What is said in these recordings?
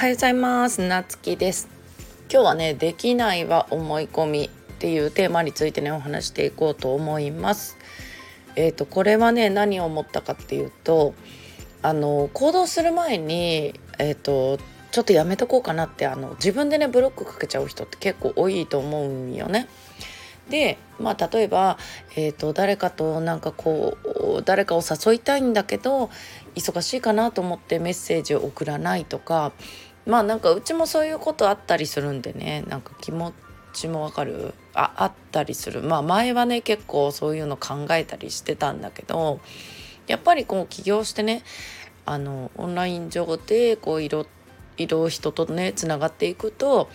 はようございます。なつきです。今日はねできないは思い込みっていうテーマについてねお話していこうと思います。えっ、ー、とこれはね何を思ったかっていうとあの行動する前にえっ、ー、とちょっとやめとこうかなってあの自分でねブロックかけちゃう人って結構多いと思うんよね。でまあ例えば、えーと、誰かとなんかこう誰かを誘いたいんだけど忙しいかなと思ってメッセージを送らないとかまあなんかうちもそういうことあったりするんでね。なんか気持ちもわかる。ああったりする。まあ前はね結構そういうの考えたりしてたんだけどやっぱりこう起業してねあのオンライン上でこういろいろ人とねつながっていくと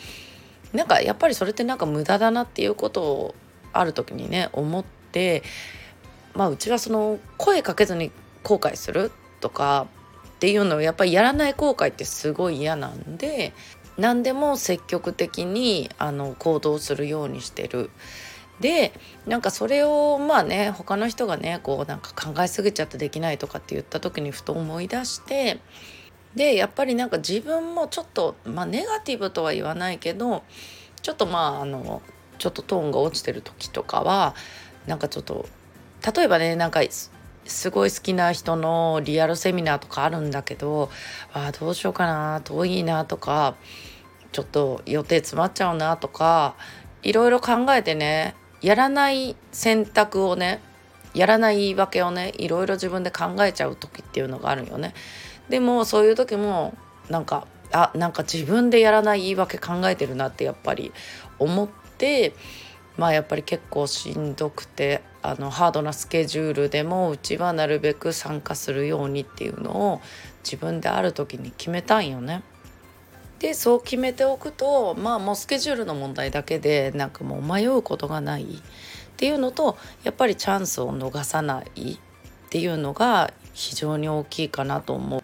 なんかやっぱりそれってなんか無駄だなっていうことをある時にね思ってまあうちはその声かけずに後悔するとかっていうのをやっぱりやらない後悔ってすごい嫌なんで何でも積極的にあの行動するようにしてる。でなんかそれをまあね他の人がねこうなんか考えすぎちゃってできないとかって言った時にふと思い出してでやっぱりなんか自分もちょっとまあネガティブとは言わないけどちょっとまああのちょっとトーンが落ちてる時とかはなんかちょっと例えばねなんかすごい好きな人のリアルセミナーとかあるんだけどあどうしようかな遠いなとかちょっと予定詰まっちゃうなとかいろいろ考えてねやらない選択をねやらない言い訳をねいろいろ自分で考えちゃう時っていうのがあるよね。でもそういう時もなんかあなんか自分でやらない言い訳考えてるなってやっぱり思ってまあやっぱり結構しんどくてあのハードなスケジュールでもうちはなるべく参加するようにっていうのを自分である時に決めたんよね。でそう決めておくとまあもうスケジュールの問題だけでなんかもう迷うことがないっていうのとやっぱりチャンスを逃さないっていうのが非常に大きいかなと思う。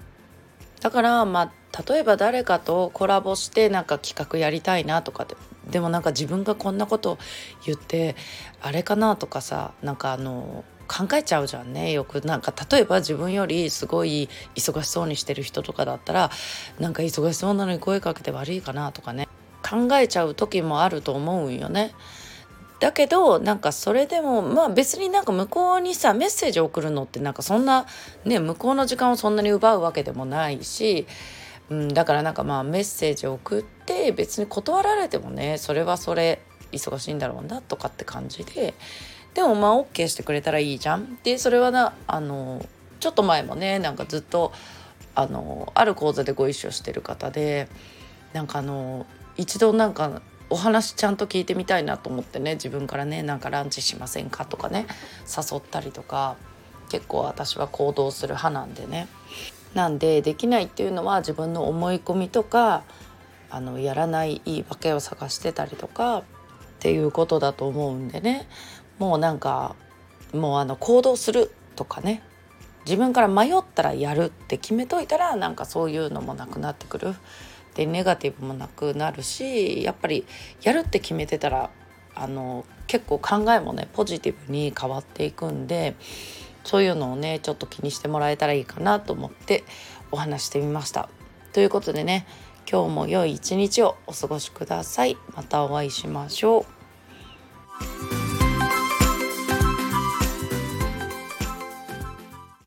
だからまあ例えば誰かとコラボしてなんか企画やりたいなとかででもなんか自分がこんなこと言ってあれかなとかさなんかあの考えちゃうじゃんねよくなんか例えば自分よりすごい忙しそうにしてる人とかだったらなんか忙しそうなのに声かけて悪いかなとかね考えちゃう時もあると思うんよね。だけどなんかそれでもまあ別になんか向こうにさメッセージを送るのってなんかそんなね向こうの時間をそんなに奪うわけでもないしうん、だからなんかまあメッセージを送って別に断られてもねそれはそれ忙しいんだろうなとかって感じででもまあ OK してくれたらいいじゃん。でそれはなあのちょっと前もねなんかずっとあのある講座でご一緒してる方でなんかあの一度なんかお話ちゃんと聞いてみたいなと思ってね自分からねなんかランチしませんかとかね誘ったりとか結構私は行動する派なんでね。なんでできないっていうのは自分の思い込みとかあのやらない言い訳を探してたりとかっていうことだと思うんでね。もうなんかもうあの行動するとかね。自分から迷ったらやるって決めといたらなんかそういうのもなくなってくる。でネガティブもなくなるしやっぱりやるって決めてたらあの結構考えもねポジティブに変わっていくんでそういうのをねちょっと気にしてもらえたらいいかなと思ってお話してみました。ということでね今日も良い一日をお過ごしください。またお会いしましょう。